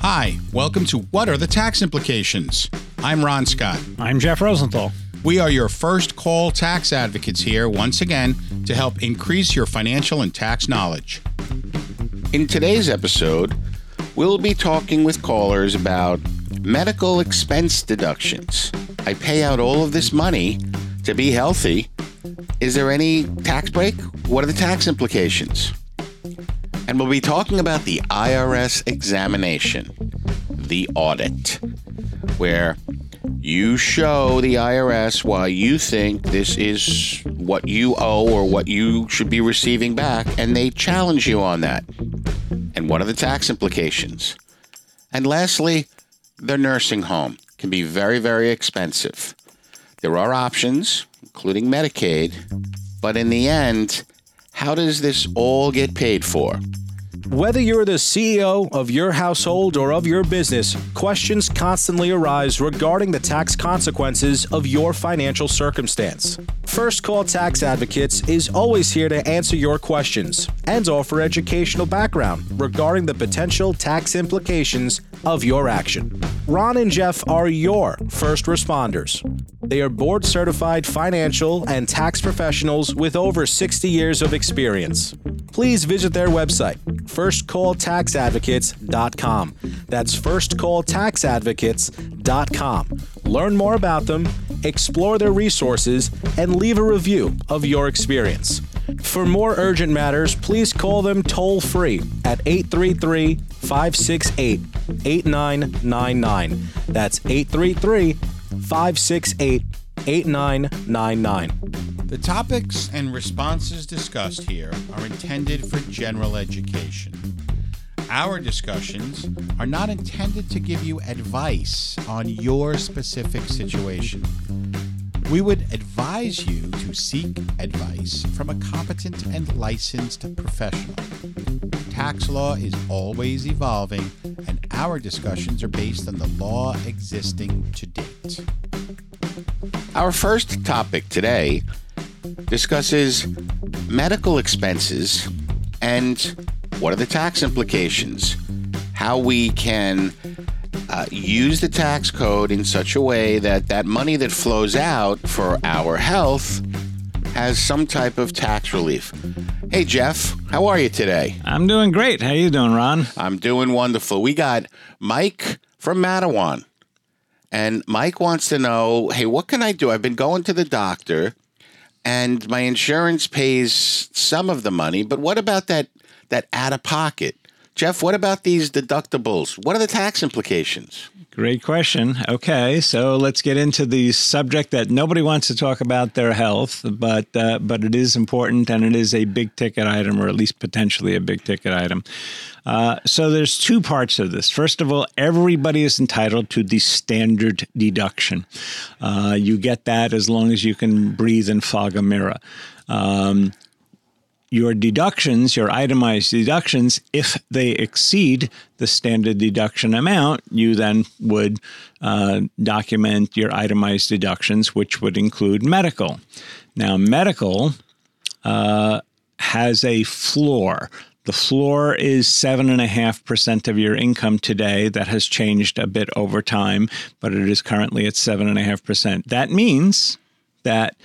Hi, welcome to What Are the Tax Implications? I'm Ron Scott. I'm Jeff Rosenthal. We are your first call tax advocates here once again to help increase your financial and tax knowledge. In today's episode, we'll be talking with callers about medical expense deductions. I pay out all of this money to be healthy. Is there any tax break? What are the tax implications? And we'll be talking about the IRS examination, the audit, where you show the IRS why you think this is what you owe or what you should be receiving back, and they challenge you on that. And what are the tax implications? And lastly, the nursing home can be very, very expensive. There are options, including Medicaid, but in the end, how does this all get paid for? Whether you're the CEO of your household or of your business, questions constantly arise regarding the tax consequences of your financial circumstance. First Call Tax Advocates is always here to answer your questions and offer educational background regarding the potential tax implications of your action. Ron and Jeff are your first responders. They are board certified financial and tax professionals with over 60 years of experience. Please visit their website, firstcalltaxadvocates.com. That's firstcalltaxadvocates.com. Learn more about them, explore their resources, and leave a review of your experience. For more urgent matters, please call them toll free at 833 568 8999. That's 833 568 8999. The topics and responses discussed here are intended for general education. Our discussions are not intended to give you advice on your specific situation. We would advise you to seek advice from a competent and licensed professional. Tax law is always evolving, and our discussions are based on the law existing to date. Our first topic today discusses medical expenses and what are the tax implications? How we can uh, use the tax code in such a way that that money that flows out for our health has some type of tax relief. Hey Jeff, how are you today? I'm doing great. How are you doing, Ron? I'm doing wonderful. We got Mike from Matawan. And Mike wants to know, hey, what can I do? I've been going to the doctor and my insurance pays some of the money, but what about that that out of pocket? Jeff, what about these deductibles? What are the tax implications? Great question. Okay, so let's get into the subject that nobody wants to talk about their health, but uh, but it is important and it is a big ticket item, or at least potentially a big ticket item. Uh, so there's two parts of this. First of all, everybody is entitled to the standard deduction. Uh, you get that as long as you can breathe and fog a mirror. Um, your deductions, your itemized deductions, if they exceed the standard deduction amount, you then would uh, document your itemized deductions, which would include medical. Now, medical uh, has a floor. The floor is 7.5% of your income today. That has changed a bit over time, but it is currently at 7.5%. That means that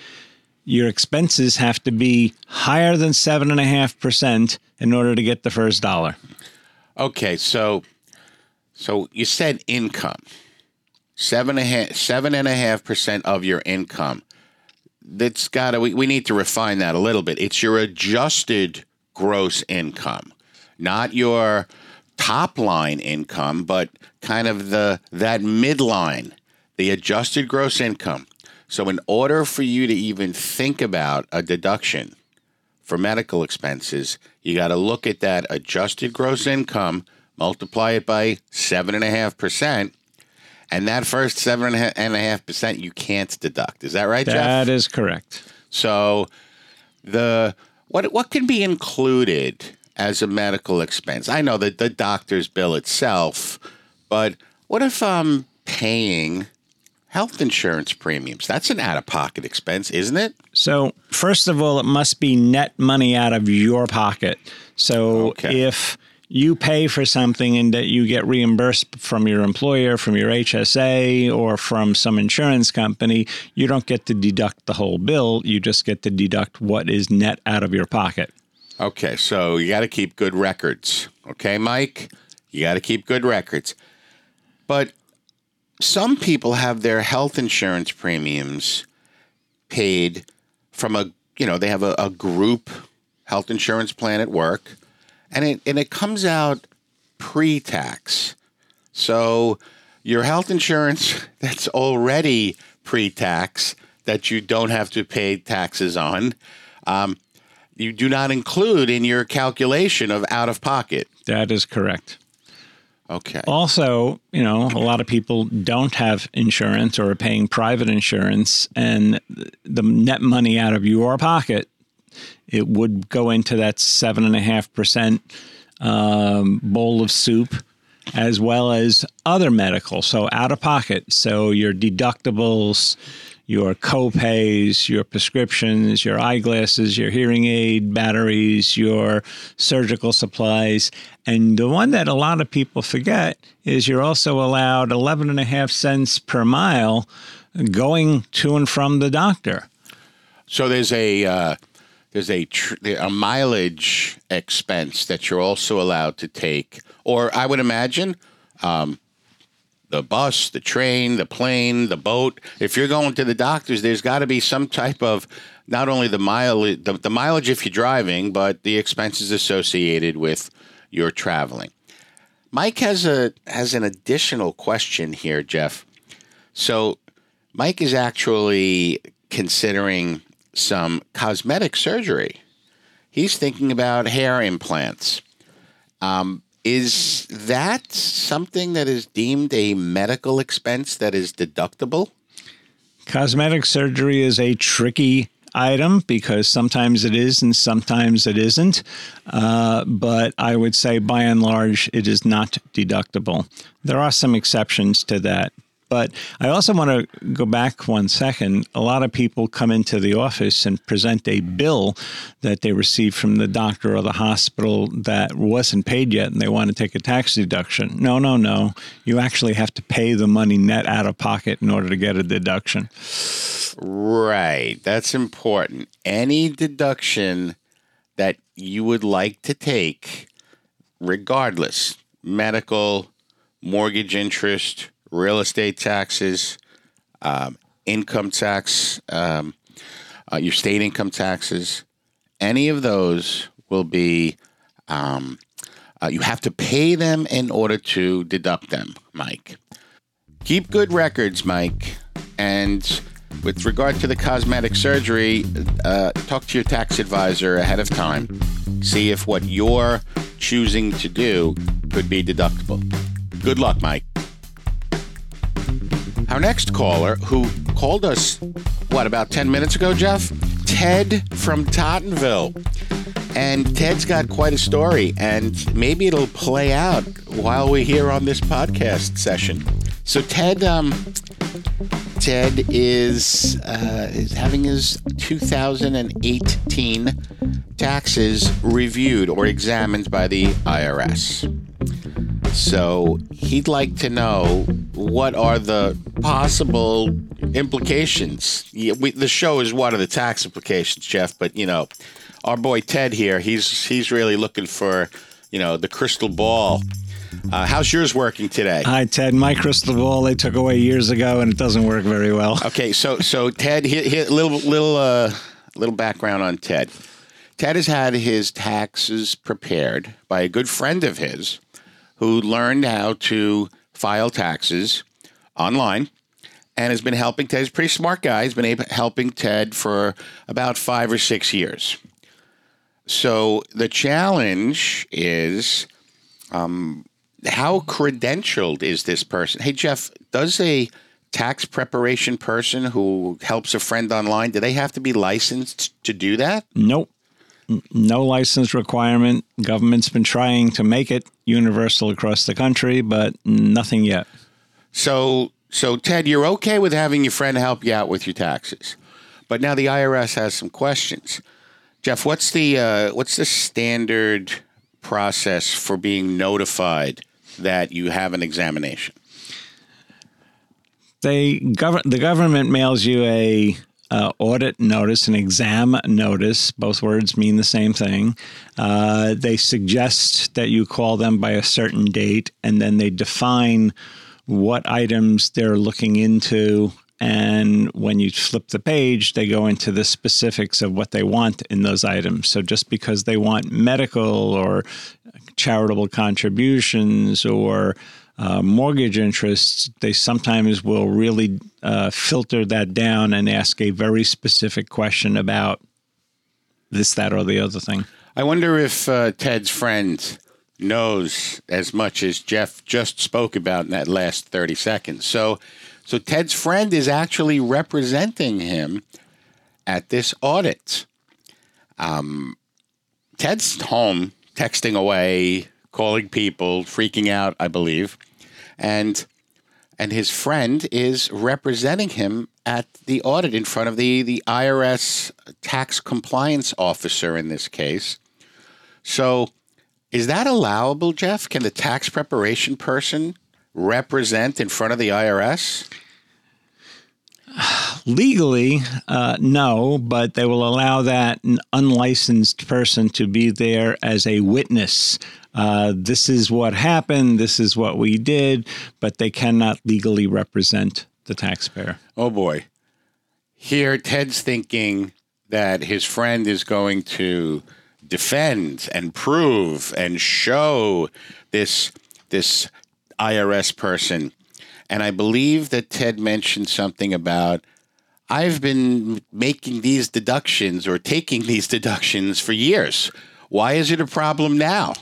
your expenses have to be higher than 7.5% in order to get the first dollar. Okay, so so you said income. Seven and a half seven and a half percent of your income. That's gotta we, we need to refine that a little bit. It's your adjusted gross income, not your top line income, but kind of the that midline, the adjusted gross income. So, in order for you to even think about a deduction for medical expenses, you got to look at that adjusted gross income, multiply it by seven and a half percent, and that first seven and a half percent you can't deduct. Is that right, Jeff? That is correct. So, the what what can be included as a medical expense? I know that the doctor's bill itself, but what if I'm paying health insurance premiums. That's an out of pocket expense, isn't it? So, first of all, it must be net money out of your pocket. So, Okay. if you pay for something and that you get reimbursed from your employer, from your HSA, or from some insurance company, you don't get to deduct the whole bill. You just get to deduct what is net out of your pocket. Okay, so you got to keep good records. Okay, Mike? You got to keep good records. But some people have their health insurance premiums paid from a, you know, they have a, a group health insurance plan at work and it and it comes out pre-tax. So your health insurance that's already pre-tax that you don't have to pay taxes on um, you do not include in your calculation of out of pocket. That is correct. Okay. Also, you know, a lot of people don't have insurance or are paying private insurance, and the net money out of your pocket, it would go into that seven and a half percent um, bowl of soup, as well as other medical. So out of pocket. So your deductibles, your co-pays, your prescriptions, your eyeglasses, your hearing aid batteries, your surgical supplies. And the one that a lot of people forget is you're also allowed 11 and a half cents per mile going to and from the doctor. So there's a uh, there's a tr- a mileage expense that you're also allowed to take, or I would imagine. Um, the bus, the train, the plane, the boat. If you're going to the doctors, there's got to be some type of not only the mileage, the, the mileage if you're driving, but the expenses associated with your traveling. Mike has a has an additional question here, Jeff. So, Mike is actually considering some cosmetic surgery. He's thinking about hair implants. Um, is that something that is deemed a medical expense that is deductible? Cosmetic surgery is a tricky item because sometimes it is and sometimes it isn't. Uh, but I would say by and large, it is not deductible. There are some exceptions to that. But I also want to go back one second. A lot of people come into the office and present a bill that they received from the doctor or the hospital that wasn't paid yet, and they want to take a tax deduction. No, no, no. You actually have to pay the money net out of pocket in order to get a deduction. Right. That's important. Any deduction that you would like to take, regardless medical, mortgage interest, real estate taxes, um, income tax, um, uh, your state income taxes, any of those will be, um, uh, you have to pay them in order to deduct them, Mike. Keep good records, Mike. And with regard to the cosmetic surgery, uh, talk to your tax advisor ahead of time. See if what you're choosing to do could be deductible. Good luck, Mike. Our next caller, who called us, what, about 10 minutes ago, Jeff? Ted from Tottenville. And Ted's got quite a story, and maybe it'll play out while we're here on this podcast session. So, Ted, um, Ted is uh, is having his 2018 taxes reviewed or examined by the IRS. So he'd like to know what are the possible implications. Yeah, we, the show is one of the tax implications, Jeff, but you know, our boy Ted here, he's he's really looking for you know the crystal ball. Uh, how's yours working today? Hi, Ted. My crystal ball they took away years ago, and it doesn't work very well. Okay, so so Ted, here, here little little uh, little background on Ted. Ted has had his taxes prepared by a good friend of his, who learned how to file taxes online, and has been helping Ted. He's a pretty smart guy. He's been able, helping Ted for about five or six years. So the challenge is um, how credentialed is this person? Hey, Jeff, does a tax preparation person who helps a friend online, do they have to be licensed to do that? Nope. No license requirement. Government's been trying to make it universal across the country, but nothing yet. So so Ted, you're okay with having your friend help you out with your taxes, but now the IRS has some questions. Jeff, what's the uh, what's the standard process for being notified that you have an examination? They gov- the government mails you a uh, audit notice, an exam notice. Both words mean the same thing. Uh, they suggest that you call them by a certain date, and then they define what items they're looking into. And when you flip the page, they go into the specifics of what they want in those items. So just because they want medical or charitable contributions or uh, mortgage interests, they sometimes will really uh, filter that down and ask a very specific question about this, that, or the other thing. I wonder if uh, Ted's friend knows as much as Jeff just spoke about in that last 30 seconds. So, so Ted's friend is actually representing him at this audit. Um, Ted's home, texting away, calling people, freaking out, I believe and and his friend is representing him at the audit in front of the the IRS tax compliance officer in this case. So, is that allowable, Jeff? Can the tax preparation person represent in front of the IRS? Legally, uh, no, but they will allow that unlicensed person to be there as a witness uh, this is what happened, this is what we did, but they cannot legally represent the taxpayer. Oh boy. Here, Ted's thinking that his friend is going to defend and prove and show this this IRS person. And I believe that Ted mentioned something about I've been making these deductions or taking these deductions for years. Why is it a problem now?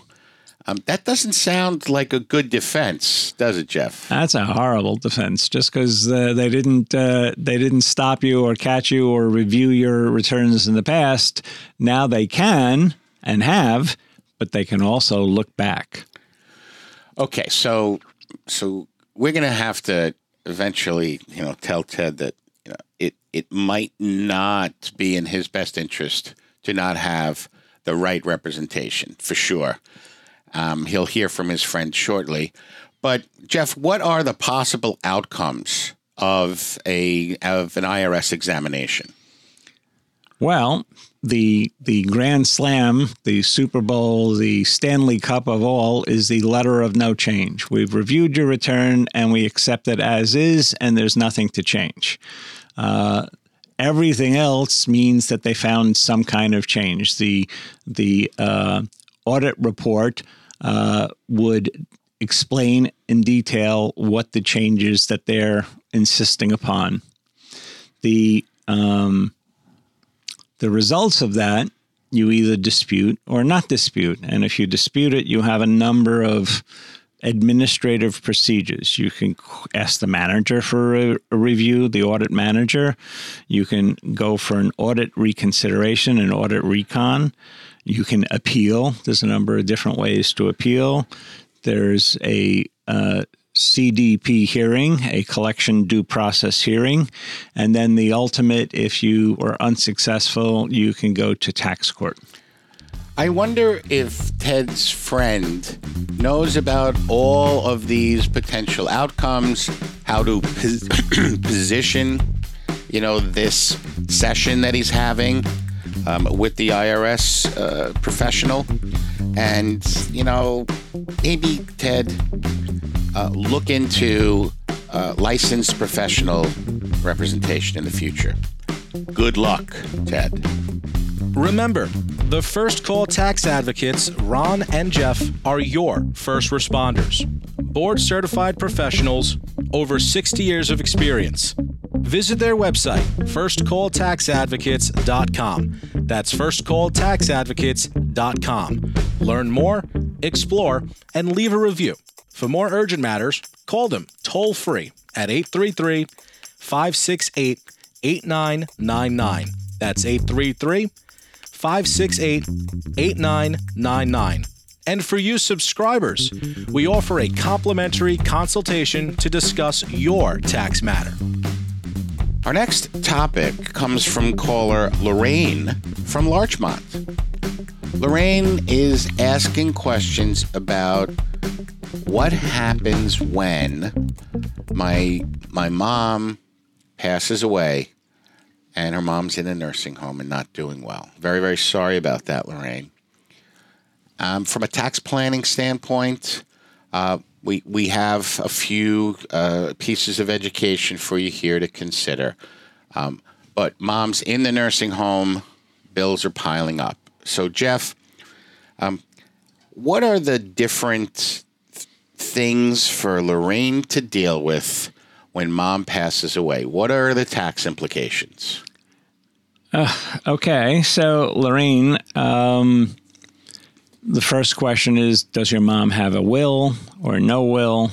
Um, that doesn't sound like a good defense, does it, Jeff? That's a horrible defense. Just because uh, they didn't uh, they didn't stop you or catch you or review your returns in the past, now they can and have, but they can also look back. Okay, so so we're going to have to eventually, you know, tell Ted that you know it it might not be in his best interest to not have the right representation for sure. Um, he'll hear from his friend shortly. But Jeff, what are the possible outcomes of a of an IRS examination? Well, the the Grand Slam, the Super Bowl, the Stanley Cup of all is the letter of no change. We've reviewed your return and we accept it as is, and there's nothing to change. Uh, everything else means that they found some kind of change. The the uh, audit report uh, would explain in detail what the changes that they're insisting upon. The um, the results of that you either dispute or not dispute, and if you dispute it, you have a number of administrative procedures. You can ask the manager for a, a, review, the audit manager. You can go for an audit reconsideration, an audit recon. You can appeal. There's a number of different ways to appeal. There's a uh, CDP hearing, a collection due process hearing. And then the ultimate, if you are unsuccessful, you can go to tax court. I wonder if Ted's friend knows about all of these potential outcomes, how to pos- position, you know, this session that he's having um, with the IRS uh, professional. And, you know, maybe Ted uh, look into uh, licensed professional representation in the future. Good luck, Ted. Remember, the First Call Tax Advocates, Ron and Jeff, are your first responders. Board certified professionals, over 60 years of experience. Visit their website, firstcalltaxadvocates.com. That's firstcalltaxadvocates.com. Learn more, explore, and leave a review. For more urgent matters, call them toll free at 833 568 8999. That's 833 568 8999 And for you subscribers, we offer a complimentary consultation to discuss your tax matter. Our next topic comes from caller Lorraine from Larchmont. Lorraine is asking questions about what happens when my my mom passes away and her mom's in a nursing home and not doing well. Very very sorry about that, Lorraine. Um, from a tax planning standpoint, uh, we we have a few uh, pieces of education for you here to consider. Um, but mom's in the nursing home, bills are piling up. So Jeff, um, what are the different th- things for Lorraine to deal with when mom passes away? What are the tax implications? Uh, okay, so Lorraine. Um, the first question is Does your mom have a will or no will?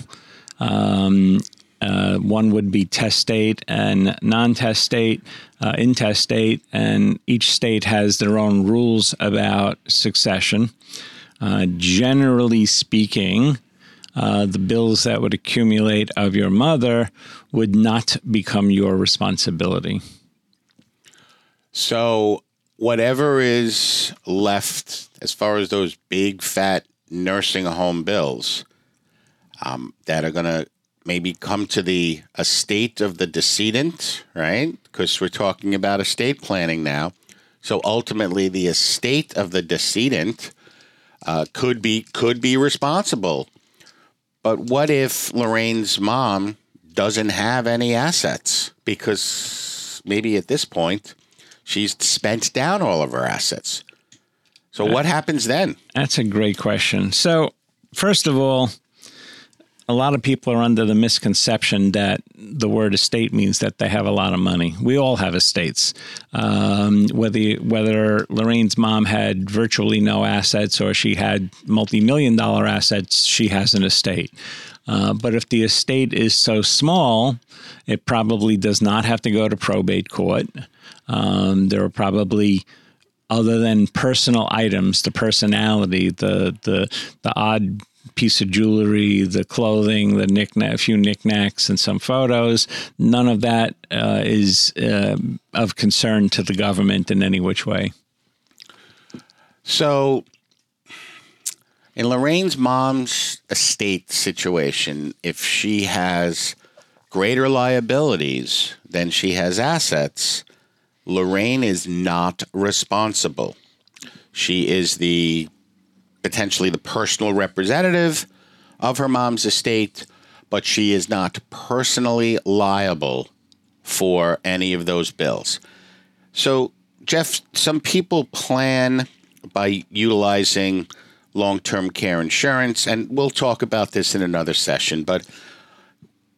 Um, uh, one would be testate and non testate, uh, intestate, and each state has their own rules about succession. Uh, generally speaking, uh, the bills that would accumulate of your mother would not become your responsibility. So, whatever is left as far as those big fat nursing home bills um, that are going to maybe come to the estate of the decedent, right? Because we're talking about estate planning now. So ultimately, the estate of the decedent uh, could be could be responsible. But what if Lorraine's mom doesn't have any assets because maybe at this point she's spent down all of her assets. So what happens then? That's a great question. So first of all, a lot of people are under the misconception that the word estate means that they have a lot of money. We all have estates. Um, whether whether Lorraine's mom had virtually no assets or she had multi-million dollar assets, she has an estate. Uh, but if the estate is so small, it probably does not have to go to probate court. Um, there are probably other than personal items, the personalty, the the the odd piece of jewelry, the clothing, the knickknack, a few knickknacks, and some photos. None of that uh, is uh, of concern to the government in any which way. So, in Lorraine's mom's estate situation, if she has greater liabilities than she has assets, Lorraine is not responsible. She is the potentially the personal representative of her mom's estate, but she is not personally liable for any of those bills. So, Jeff, some people plan by utilizing long term care insurance, and we'll talk about this in another session, but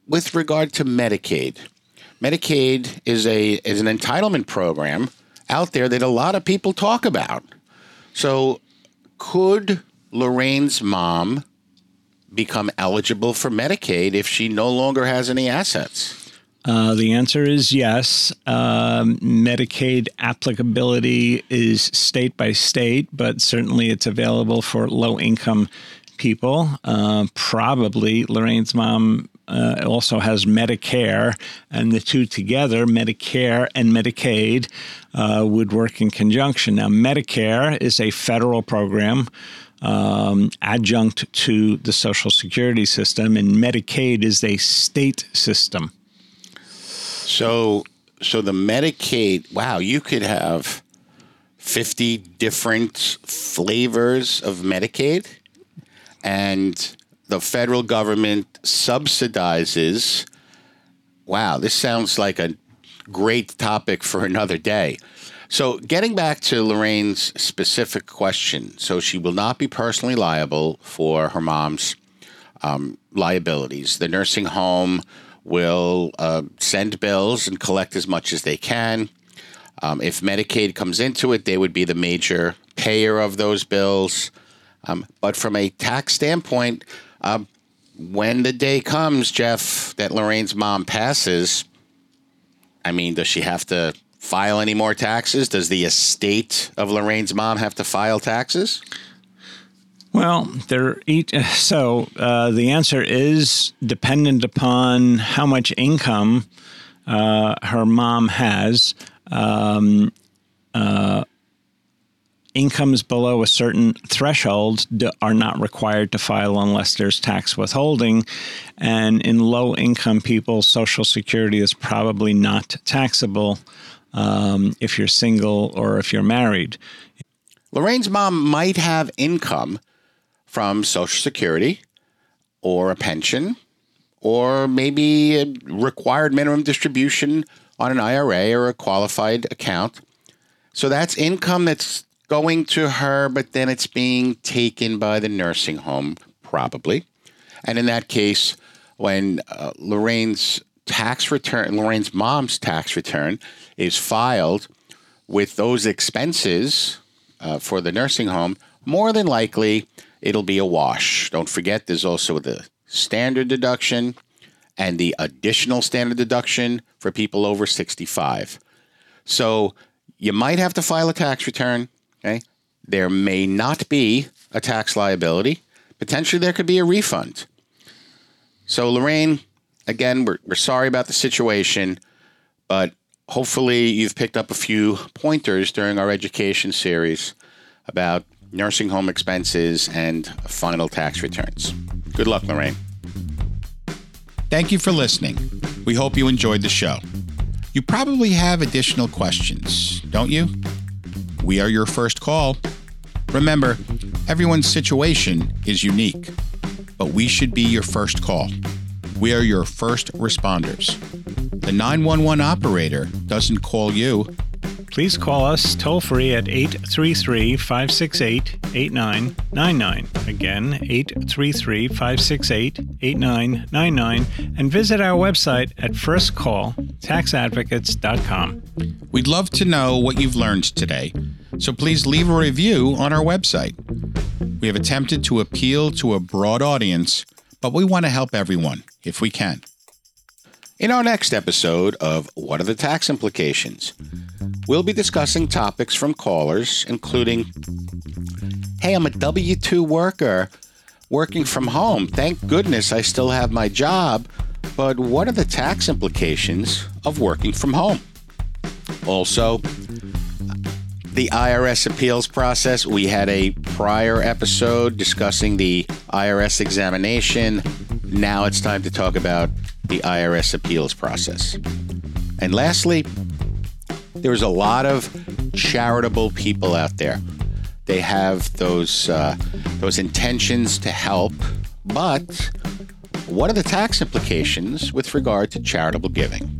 with regard to Medicaid, Medicaid is a is an entitlement program out there that a lot of people talk about. So, could Lorraine's mom become eligible for Medicaid if she no longer has any assets? Uh, the answer is yes. Um, Medicaid applicability is state by state, but certainly it's available for low income people. Uh, probably Lorraine's mom uh, also has Medicare, and the two together, Medicare and Medicaid, uh, would work in conjunction. Now, Medicare is a federal program. Um, adjunct to the Social Security system, and Medicaid is a state system. So, so the Medicaid. Wow, you could have fifty different flavors of Medicaid, and the federal government subsidizes. Wow, this sounds like a great topic for another day. So, getting back to Lorraine's specific question, so she will not be personally liable for her mom's um, liabilities. The nursing home will uh, send bills and collect as much as they can. Um, if Medicaid comes into it, they would be the major payer of those bills. Um, but from a tax standpoint, uh, when the day comes, Jeff, that Lorraine's mom passes, I mean, does she have to file any more taxes? Does the estate of Lorraine's mom have to file taxes? Well, they're each, so uh, the answer is dependent upon how much income uh, her mom has. Um, uh, incomes below a certain threshold are not required to file unless there's tax withholding. And in low income people, Social Security is probably not taxable um, if you're single or if you're married. Lorraine's mom might have income from Social Security or a pension or maybe a required minimum distribution on an IRA or a qualified account. So that's income that's going to her, but then it's being taken by the nursing home, probably. And in that case, when uh, Lorraine's tax return, Lorraine's mom's tax return is filed with those expenses uh, for the nursing home, more than likely it'll be a wash. Don't forget, there's also the standard deduction and the additional standard deduction for people over 65. So you might have to file a tax return. Okay. There may not be a tax liability. Potentially, there could be a refund. So, Lorraine, again, we're, we're sorry about the situation, but hopefully, you've picked up a few pointers during our education series about nursing home expenses and final tax returns. Good luck, Lorraine. Thank you for listening. We hope you enjoyed the show. You probably have additional questions, don't you? We are your first call. Remember, everyone's situation is unique, but we should be your first call. We are your first responders. The 911 operator doesn't call you, please call us toll free at 833 568 8999. Again, 833 568 8999. And visit our website at firstcalltaxadvocates.com. We'd love to know what you've learned today, so please leave a review on our website. We have attempted to appeal to a broad audience, but we want to help everyone if we can. In our next episode of What Are the Tax Implications? We'll be discussing topics from callers, including Hey, I'm a W 2 worker working from home. Thank goodness I still have my job, but what are the tax implications of working from home? Also, the IRS appeals process. We had a prior episode discussing the IRS examination. Now it's time to talk about the IRS appeals process. And lastly, there's a lot of charitable people out there. They have those uh, those intentions to help, but what are the tax implications with regard to charitable giving?